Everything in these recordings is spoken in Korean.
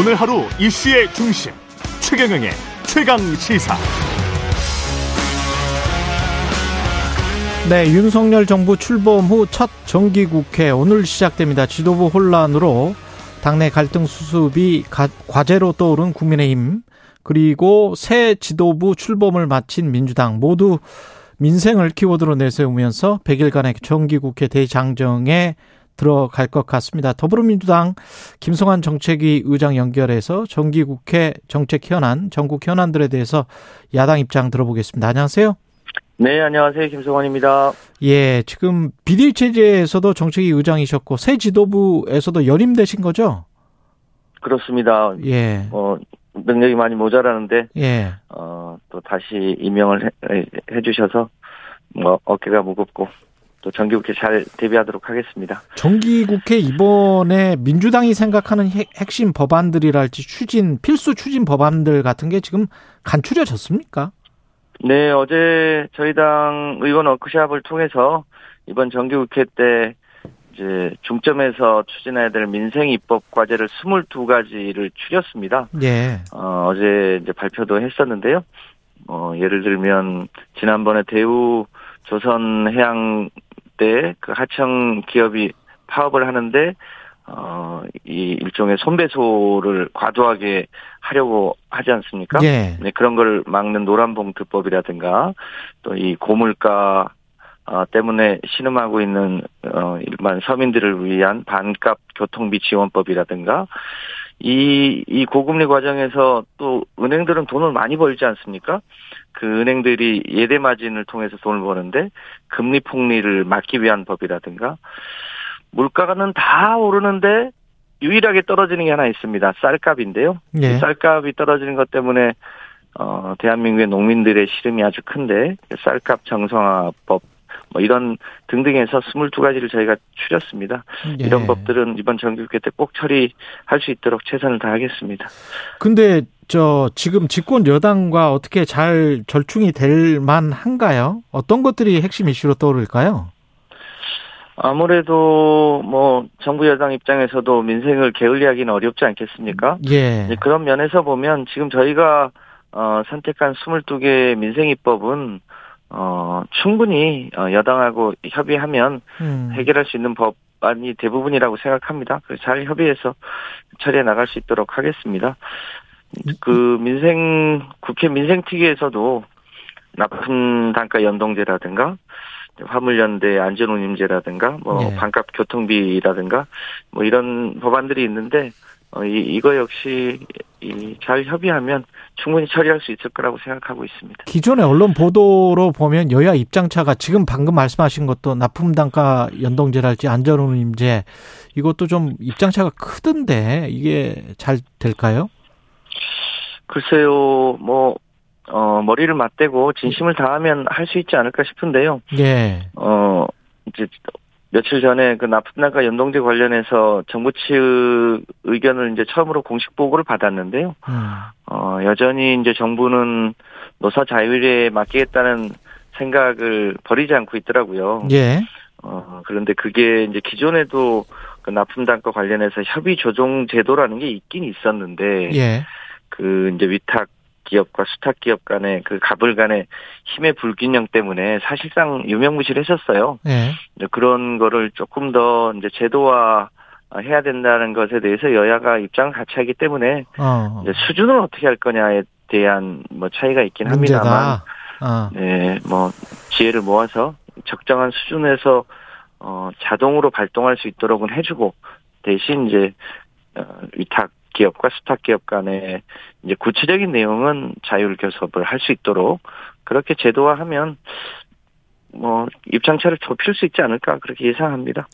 오늘 하루 이슈의 중심 최경영의 최강 시사. 네, 윤석열 정부 출범 후 첫 정기국회 오늘 시작됩니다. 지도부 혼란으로 당내 갈등 수습이 과제로 떠오른 국민의힘 그리고 새 지도부 출범을 마친 민주당 모두 민생을 키워드로 내세우면서 100일간의 정기국회 대장정에 들어갈 것 같습니다. 더불어민주당 김성환 정책위 의장 연결해서 정기국회 정책 현안, 전국 현안들에 대해서 야당 입장 들어보겠습니다. 안녕하세요. 네, 안녕하세요. 김성환입니다. 예, 지금 비대위 체제에서도 정책위 의장이셨고 새 지도부에서도 연임되신 거죠? 그렇습니다. 예. 어, 능력이 많이 모자라는데 예. 어, 또 다시 임명을 해, 해 주셔서 뭐 어깨가 무겁고 또 정기국회 잘 대비하도록 하겠습니다. 정기국회 이번에 민주당이 생각하는 핵심 법안들이랄지 추진 필수 추진 법안들 같은 게 지금 간추려졌습니까? 네, 어제 저희 당 의원 워크샵을 통해서 이번 정기국회 때 이제 중점에서 추진해야 될 민생 입법 과제를 22가지를 추렸습니다. 예. 어, 어제 이제 발표도 했었는데요. 어, 예를 들면 지난번에 대우 조선해양 때 그 하청 기업이 파업을 하는데 어, 이 일종의 손배소를 과도하게 하려고 하지 않습니까? 예. 네, 그런 걸 막는 노란봉투법이라든가 또 이 고물가 어, 때문에 신음하고 있는 어, 일반 서민들을 위한 반값 교통비 지원법이라든가 이, 이 고금리 과정에서 또 은행들은 돈을 많이 벌지 않습니까? 그 은행들이 예대 마진을 통해서 돈을 버는데 금리 폭리를 막기 위한 법이라든가 물가는 다 오르는데 유일하게 떨어지는 게 하나 있습니다. 쌀값인데요. 예. 쌀값이 떨어지는 것 때문에 어 대한민국의 농민들의 시름이 아주 큰데 쌀값 정상화법 뭐 이런 등등해서 22가지를 저희가 추렸습니다. 예. 이런 법들은 이번 정기국회 때 꼭 처리할 수 있도록 최선을 다하겠습니다. 근데 저 지금 집권 여당과 어떻게 잘 절충이 될 만한가요? 어떤 것들이 핵심 이슈로 떠오를까요? 아무래도 뭐 정부 여당 입장에서도 민생을 게을리하기는 어렵지 않겠습니까? 예. 그런 면에서 보면 지금 저희가 어 선택한 22개 민생 입법은 어 충분히 어, 여당하고 협의하면 음. 해결할 수 있는 법안이 대부분이라고 생각합니다. 잘 협의해서 처리해 나갈 수 있도록 하겠습니다. 그 민생 국회 민생특위에서도 납품 단가 연동제라든가 화물연대 안전운임제라든가 뭐 네. 반값 교통비라든가 뭐 이런 법안들이 있는데 어, 이, 이거 역시 이, 잘 협의하면 충분히 처리할 수 있을 거라고 생각하고 있습니다. 기존의 언론 보도로 보면 여야 입장차가 지금 방금 말씀하신 것도 납품 단가 연동제랄지 안전운임제 이것도 좀 입장차가 크던데 이게 잘 될까요? 글쎄요, 뭐 어, 머리를 맞대고 진심을 다하면 할 수 있지 않을까 싶은데요. 예. 어, 이제 며칠 전에 그 납품단가 연동제 관련해서 정부 측 의견을 이제 처음으로 공식 보고를 받았는데요. 음. 어, 여전히 이제 정부는 노사 자율에 맡기겠다는 생각을 버리지 않고 있더라고요. 예. 어, 그런데 그게 이제 기존에도 그 납품 단가 관련해서 협의 조정 제도라는 게 있긴 있었는데 예. 그 이제 위탁 기업과 수탁 기업 간의 그 갑을 간의 힘의 불균형 때문에 사실상 유명무실했었어요. 네. 그런 거를 조금 더 이제 제도화 해야 된다는 것에 대해서 여야가 입장을 같이 하기 때문에 어. 수준을 어떻게 할 거냐에 대한 뭐 차이가 있긴 문제다. 합니다만, 어. 네, 뭐 지혜를 모아서 적정한 수준에서 어 자동으로 발동할 수 있도록은 해주고 대신 이제 어, 위탁 기업과 스탁 기업 간의 이제 구체적인 내용은 자율 교섭을 할 수 있도록 그렇게 제도화하면 뭐 입장차를 좁힐 수 있지 않을까 그렇게 예상합니다.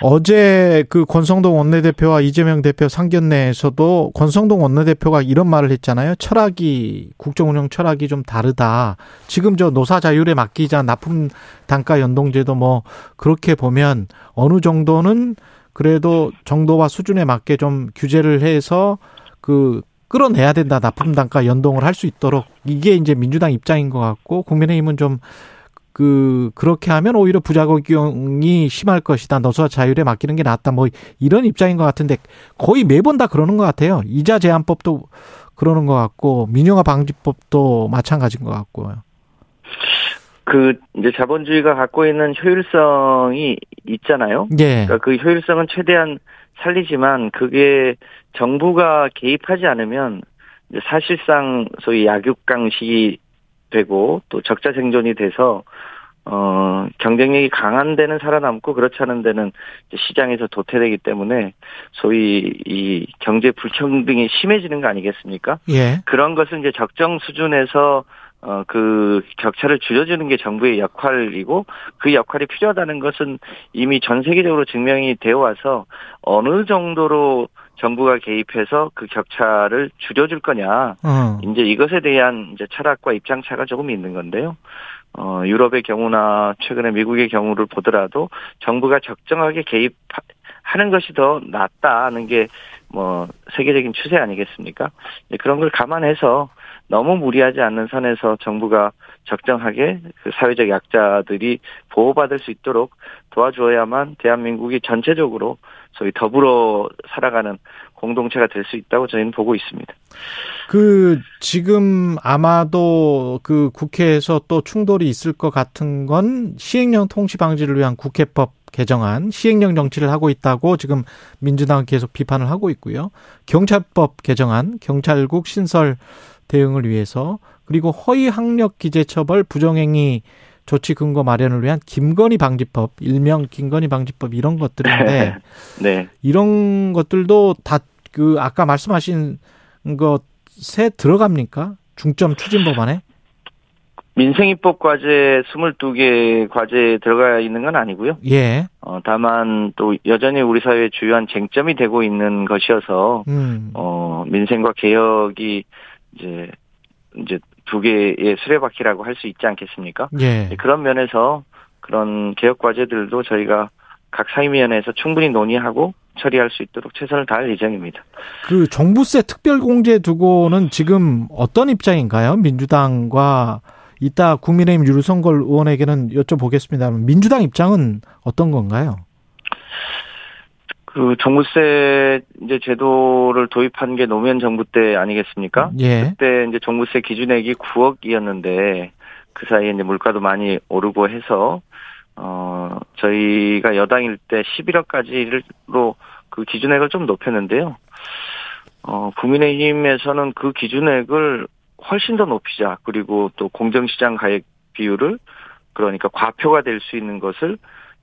어제 그 권성동 원내대표와 이재명 대표 상견례에서도 권성동 원내대표가 이런 말을 했잖아요. 철학이 국정운영 철학이 좀 다르다. 지금 저 노사 자율에 맡기자 납품 단가 연동제도 뭐 그렇게 보면 어느 정도는 그래도 정도와 수준에 맞게 좀 규제를 해서 그 끌어내야 된다. 납품 단가 연동을 할 수 있도록 이게 이제 민주당 입장인 것 같고 국민의힘은 좀 그 그렇게 하면 오히려 부작용이 심할 것이다. 노수와 자율에 맡기는 게 낫다. 뭐 이런 입장인 것 같은데 거의 매번 다 그러는 것 같아요. 이자 제한법도 그러는 것 같고 민영화 방지법도 마찬가지인 것 같고요. 그 이제 자본주의가 갖고 있는 효율성이 있잖아요. 예. 그러니까 그 효율성은 최대한 살리지만 그게 정부가 개입하지 않으면 사실상 소위 약육강식이 되고 또 적자 생존이 돼서 어 경쟁력이 강한 데는 살아남고 그렇지 않은 데는 시장에서 도태되기 때문에 소위 이 경제 불평등이 심해지는 거 아니겠습니까? 예. 그런 것을 이제 적정 수준에서 어, 그 격차를 줄여주는 게 정부의 역할이고 그 역할이 필요하다는 것은 이미 전 세계적으로 증명이 되어 와서 어느 정도로 정부가 개입해서 그 격차를 줄여줄 거냐. 어. 이제 이것에 대한 이제 철학과 입장차가 조금 있는 건데요. 어, 유럽의 경우나 최근에 미국의 경우를 보더라도 정부가 적정하게 개입하는 것이 더 낫다는 게 뭐 세계적인 추세 아니겠습니까? 그런 걸 감안해서 너무 무리하지 않는 선에서 정부가 적정하게 그 사회적 약자들이 보호받을 수 있도록 도와줘야만 대한민국이 전체적으로 소위 더불어 살아가는 공동체가 될 수 있다고 저희는 보고 있습니다. 그 지금 아마도 그 국회에서 또 충돌이 있을 것 같은 건 시행령 통치 방지를 위한 국회법 개정안 시행령 정치를 하고 있다고 지금 민주당은 계속 비판을 하고 있고요. 경찰법 개정안 경찰국 신설 대응을 위해서 그리고 허위 학력 기재 처벌 부정행위 조치 근거 마련을 위한 김건희 방지법, 일명 김건희 방지법 이런 것들인데 네. 이런 것들도 다 그 아까 말씀하신 것에 들어갑니까? 중점 추진 법안에? 민생입법 과제 22개 과제에 들어가 있는 건 아니고요. 예. 어, 다만 또 여전히 우리 사회의 주요한 쟁점이 되고 있는 것이어서 음. 어, 민생과 개혁이 이제 이제 두 개의 수레바퀴라고 할 수 있지 않겠습니까? 예. 그런 면에서 그런 개혁 과제들도 저희가 각 상임위원회에서 충분히 논의하고 처리할 수 있도록 최선을 다할 예정입니다. 그 종부세 특별 공제 두고는 지금 어떤 입장인가요? 민주당과 이따 국민의힘 유류성걸 의원에게는 여쭤보겠습니다. 민주당 입장은 어떤 건가요? 그 종부세 이제 제도를 도입한 게 노무현 정부 때 아니겠습니까? 예. 그때 이제 종부세 기준액이 9억이었는데 그 사이에 이제 물가도 많이 오르고 해서 어 저희가 여당일 때 11억까지로 그 기준액을 좀 높였는데요. 어 국민의힘에서는 그 기준액을 훨씬 더 높이자 그리고 또 공정시장 가액 비율을 그러니까 과표가 될 수 있는 것을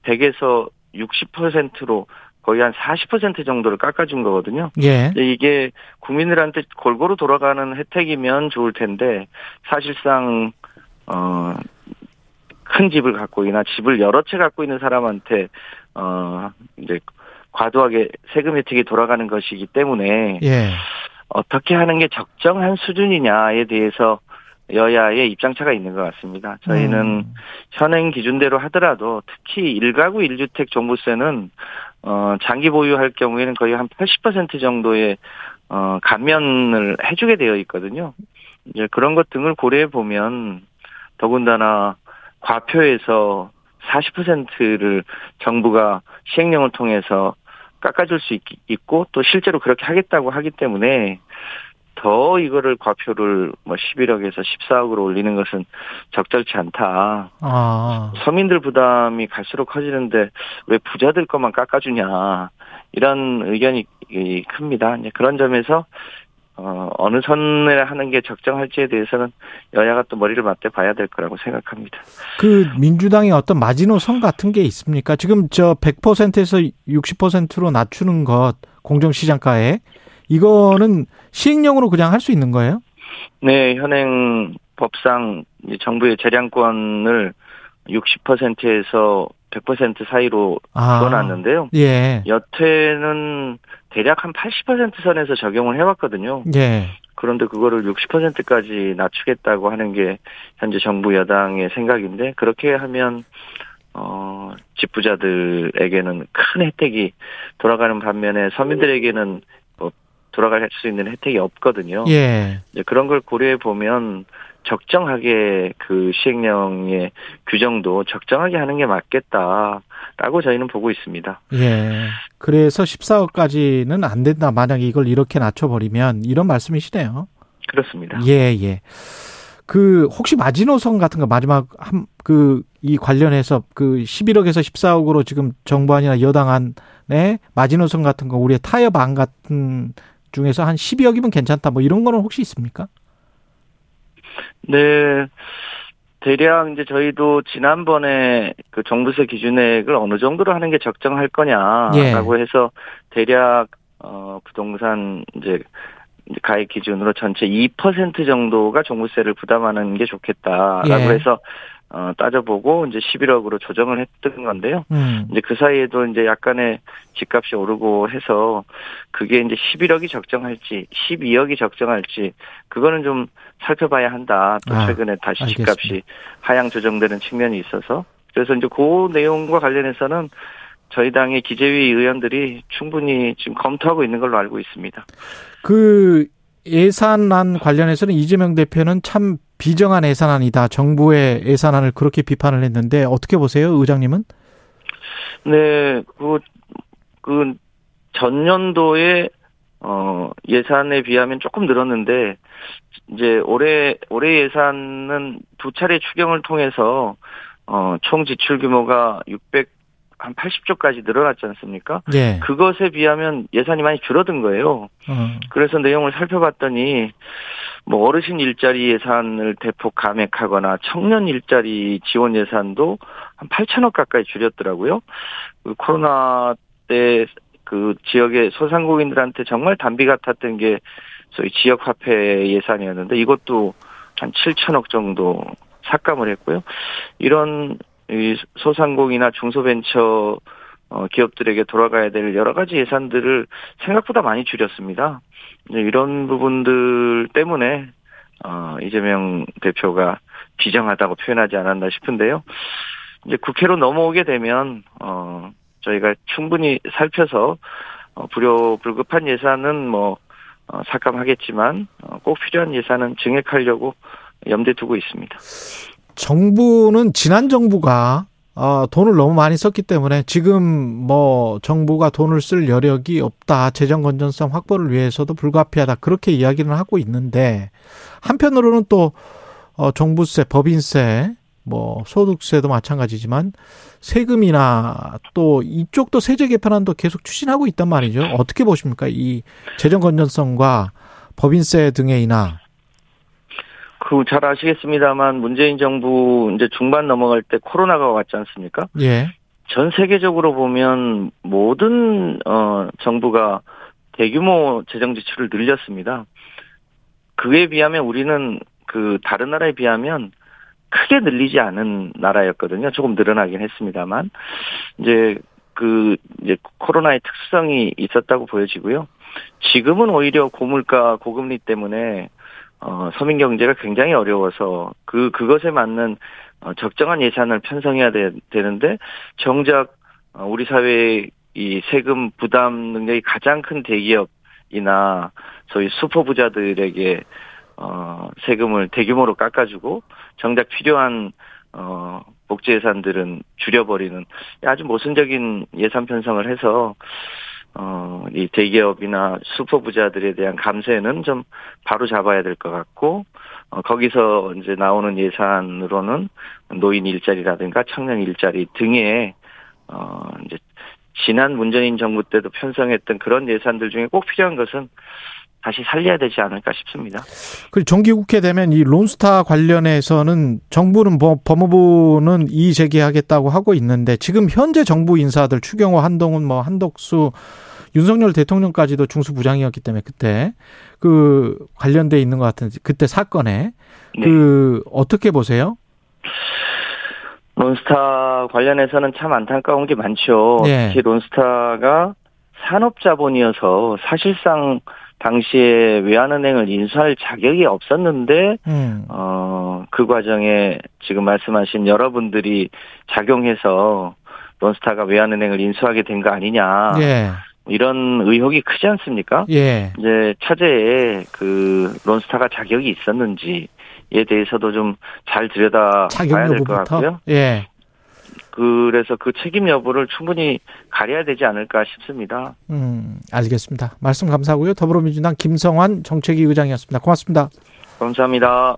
100에서 60%로 거의 한 40% 정도를 깎아준 거거든요. 예. 이게 국민들한테 골고루 돌아가는 혜택이면 좋을 텐데 사실상 어. 큰 집을 갖고 있나 집을 여러 채 갖고 있는 사람한테 어 이제 과도하게 세금 혜택이 돌아가는 것이기 때문에 예. 어떻게 하는 게 적정한 수준이냐에 대해서 여야의 입장 차가 있는 것 같습니다. 저희는 음. 현행 기준대로 하더라도 특히 1가구 1주택 종부세는 어 장기 보유할 경우에는 거의 한 80% 정도의 어 감면을 해주게 되어 있거든요. 이제 그런 것 등을 고려해 보면 더군다나 과표에서 40%를 정부가 시행령을 통해서 깎아줄 수 있, 있고 또 실제로 그렇게 하겠다고 하기 때문에 더 이거를 과표를 뭐 11억에서 14억으로 올리는 것은 적절치 않다. 아. 서민들 부담이 갈수록 커지는데 왜 부자들 것만 깎아주냐 이런 의견이 큽니다. 그런 점에서 어, 어느 선을 하는 게 적정할지에 대해서는 여야가 또 머리를 맞대 봐야 될 거라고 생각합니다. 그 민주당의 어떤 마지노선 같은 게 있습니까? 지금 저 100%에서 60%로 낮추는 것 공정시장가에 이거는 시행령으로 그냥 할 수 있는 거예요? 네, 현행 법상 정부의 재량권을 60%에서 100% 사이로 아. 줄어놨는데요. 예. 여태는 대략 한 80% 선에서 적용을 해왔거든요. 예. 그런데 그거를 60%까지 낮추겠다고 하는 게 현재 정부 여당의 생각인데 그렇게 하면 어 집부자들에게는 큰 혜택이 돌아가는 반면에 서민들에게는 뭐 돌아갈 수 있는 혜택이 없거든요. 예. 이제 그런 걸 고려해 보면 적정하게 그 시행령의 규정도 적정하게 하는 게 맞겠다라고 저희는 보고 있습니다. 예. 그래서 14억까지는 안 된다. 만약에 이걸 이렇게 낮춰버리면 이런 말씀이시네요. 그렇습니다. 예, 예. 그 혹시 마지노선 같은 거 마지막 한 그 이 관련해서 그 11억에서 14억으로 지금 정부안이나 여당 안에 마지노선 같은 거 우리의 타협 안 같은 중에서 한 12억이면 괜찮다 뭐 이런 거는 혹시 있습니까? 네. 대략 이제 저희도 지난번에 그 정부세 기준액을 어느 정도로 하는 게 적정할 거냐라고 예. 해서 대략 어 부동산 이제 가액 기준으로 전체 2% 정도가 종부세를 부담하는 게 좋겠다라고 예. 해서 어 따져보고 이제 11억으로 조정을 했던 건데요. 음. 이제 그 사이에도 이제 약간의 집값이 오르고 해서 그게 이제 11억이 적정할지 12억이 적정할지 그거는 좀 살펴봐야 한다. 또 아, 최근에 다시 알겠습니다. 집값이 하향 조정되는 측면이 있어서 그래서 이제 그 내용과 관련해서는 저희 당의 기재위 의원들이 충분히 지금 검토하고 있는 걸로 알고 있습니다. 그 예산안 관련해서는 이재명 대표는 참 비정한 예산안이다. 정부의 예산안을 그렇게 비판을 했는데 어떻게 보세요, 의장님은? 네, 그, 그, 전년도에, 어, 예산에 비하면 조금 늘었는데, 이제 올해, 올해 예산은 두 차례 추경을 통해서, 어, 총 지출 규모가 600, 한 80조까지 늘어났지 않습니까? 예. 그것에 비하면 예산이 많이 줄어든 거예요. 어. 그래서 내용을 살펴봤더니 뭐 어르신 일자리 예산을 대폭 감액하거나 청년 일자리 지원 예산도 한 8천억 가까이 줄였더라고요. 그 코로나 때 그 지역의 소상공인들한테 정말 단비 같았던 게 소위 지역 화폐 예산이었는데 이것도 한 7천억 정도 삭감을 했고요. 이런 이 소상공이나 중소벤처 어, 기업들에게 돌아가야 될 여러 가지 예산들을 생각보다 많이 줄였습니다. 이제 이런 부분들 때문에 어, 이재명 대표가 비정하다고 표현하지 않았나 싶은데요. 이제 국회로 넘어오게 되면 어, 저희가 충분히 살펴서 어, 불효불급한 예산은 뭐 어, 삭감하겠지만 어, 꼭 필요한 예산은 증액하려고 염두에 두고 있습니다. 정부는 지난 정부가 어, 돈을 너무 많이 썼기 때문에 지금 뭐 정부가 돈을 쓸 여력이 없다. 재정 건전성 확보를 위해서도 불가피하다. 그렇게 이야기를 하고 있는데 한편으로는 또 어, 종부세, 법인세, 뭐 소득세도 마찬가지지만 세금이나 또 이쪽도 세제 개편안도 계속 추진하고 있단 말이죠. 어떻게 보십니까? 이 재정 건전성과 법인세 등의 인하. 그 잘 아시겠습니다만 문재인 정부 이제 중반 넘어갈 때 코로나가 왔지 않습니까? 예. 전 세계적으로 보면 모든 어 정부가 대규모 재정 지출을 늘렸습니다. 그에 비하면 우리는 그 다른 나라에 비하면 크게 늘리지 않은 나라였거든요. 조금 늘어나긴 했습니다만 이제 그 이제 코로나의 특수성이 있었다고 보여지고요. 지금은 오히려 고물가 고금리 때문에 어 서민 경제가 굉장히 어려워서 그 그것에 맞는 어, 적정한 예산을 편성해야 되, 되는데 정작 어, 우리 사회의 이 세금 부담 능력이 가장 큰 대기업이나 소위 슈퍼 부자들에게 어 세금을 대규모로 깎아주고 정작 필요한 어 복지 예산들은 줄여버리는 아주 모순적인 예산 편성을 해서 어 이 대기업이나 슈퍼 부자들에 대한 감세는 좀 바로 잡아야 될 것 같고 어 거기서 이제 나오는 예산으로는 노인 일자리라든가 청년 일자리 등의 어 이제 지난 문재인 정부 때도 편성했던 그런 예산들 중에 꼭 필요한 것은 다시 살려야 되지 않을까 싶습니다. 그리고 정기국회 되면 이 론스타 관련해서는 정부는 뭐 법무부는 이의 제기하겠다고 하고 있는데 지금 현재 정부 인사들 추경호, 한동훈, 뭐 한덕수, 윤석열 대통령까지도 중수부장이었기 때문에 그때 그 관련돼 있는 것 같은 그때 사건에 네. 그 어떻게 보세요? 론스타 관련해서는 참 안타까운 게 많죠. 네. 특히 론스타가 산업자본이어서 사실상 당시에 외환은행을 인수할 자격이 없었는데 음. 어, 그 과정에 지금 말씀하신 여러분들이 작용해서 론스타가 외환은행을 인수하게 된 거 아니냐. 예. 이런 의혹이 크지 않습니까? 예. 이제 차제에 그 론스타가 자격이 있었는지 대해서도 좀 잘 들여다 봐야 될 것. 같고요. 예. 그래서 그 책임 여부를 충분히 가려야 되지 않을까 싶습니다. 음, 알겠습니다. 말씀 감사하고요. 더불어민주당 김성환 정책위 의장이었습니다. 고맙습니다. 감사합니다.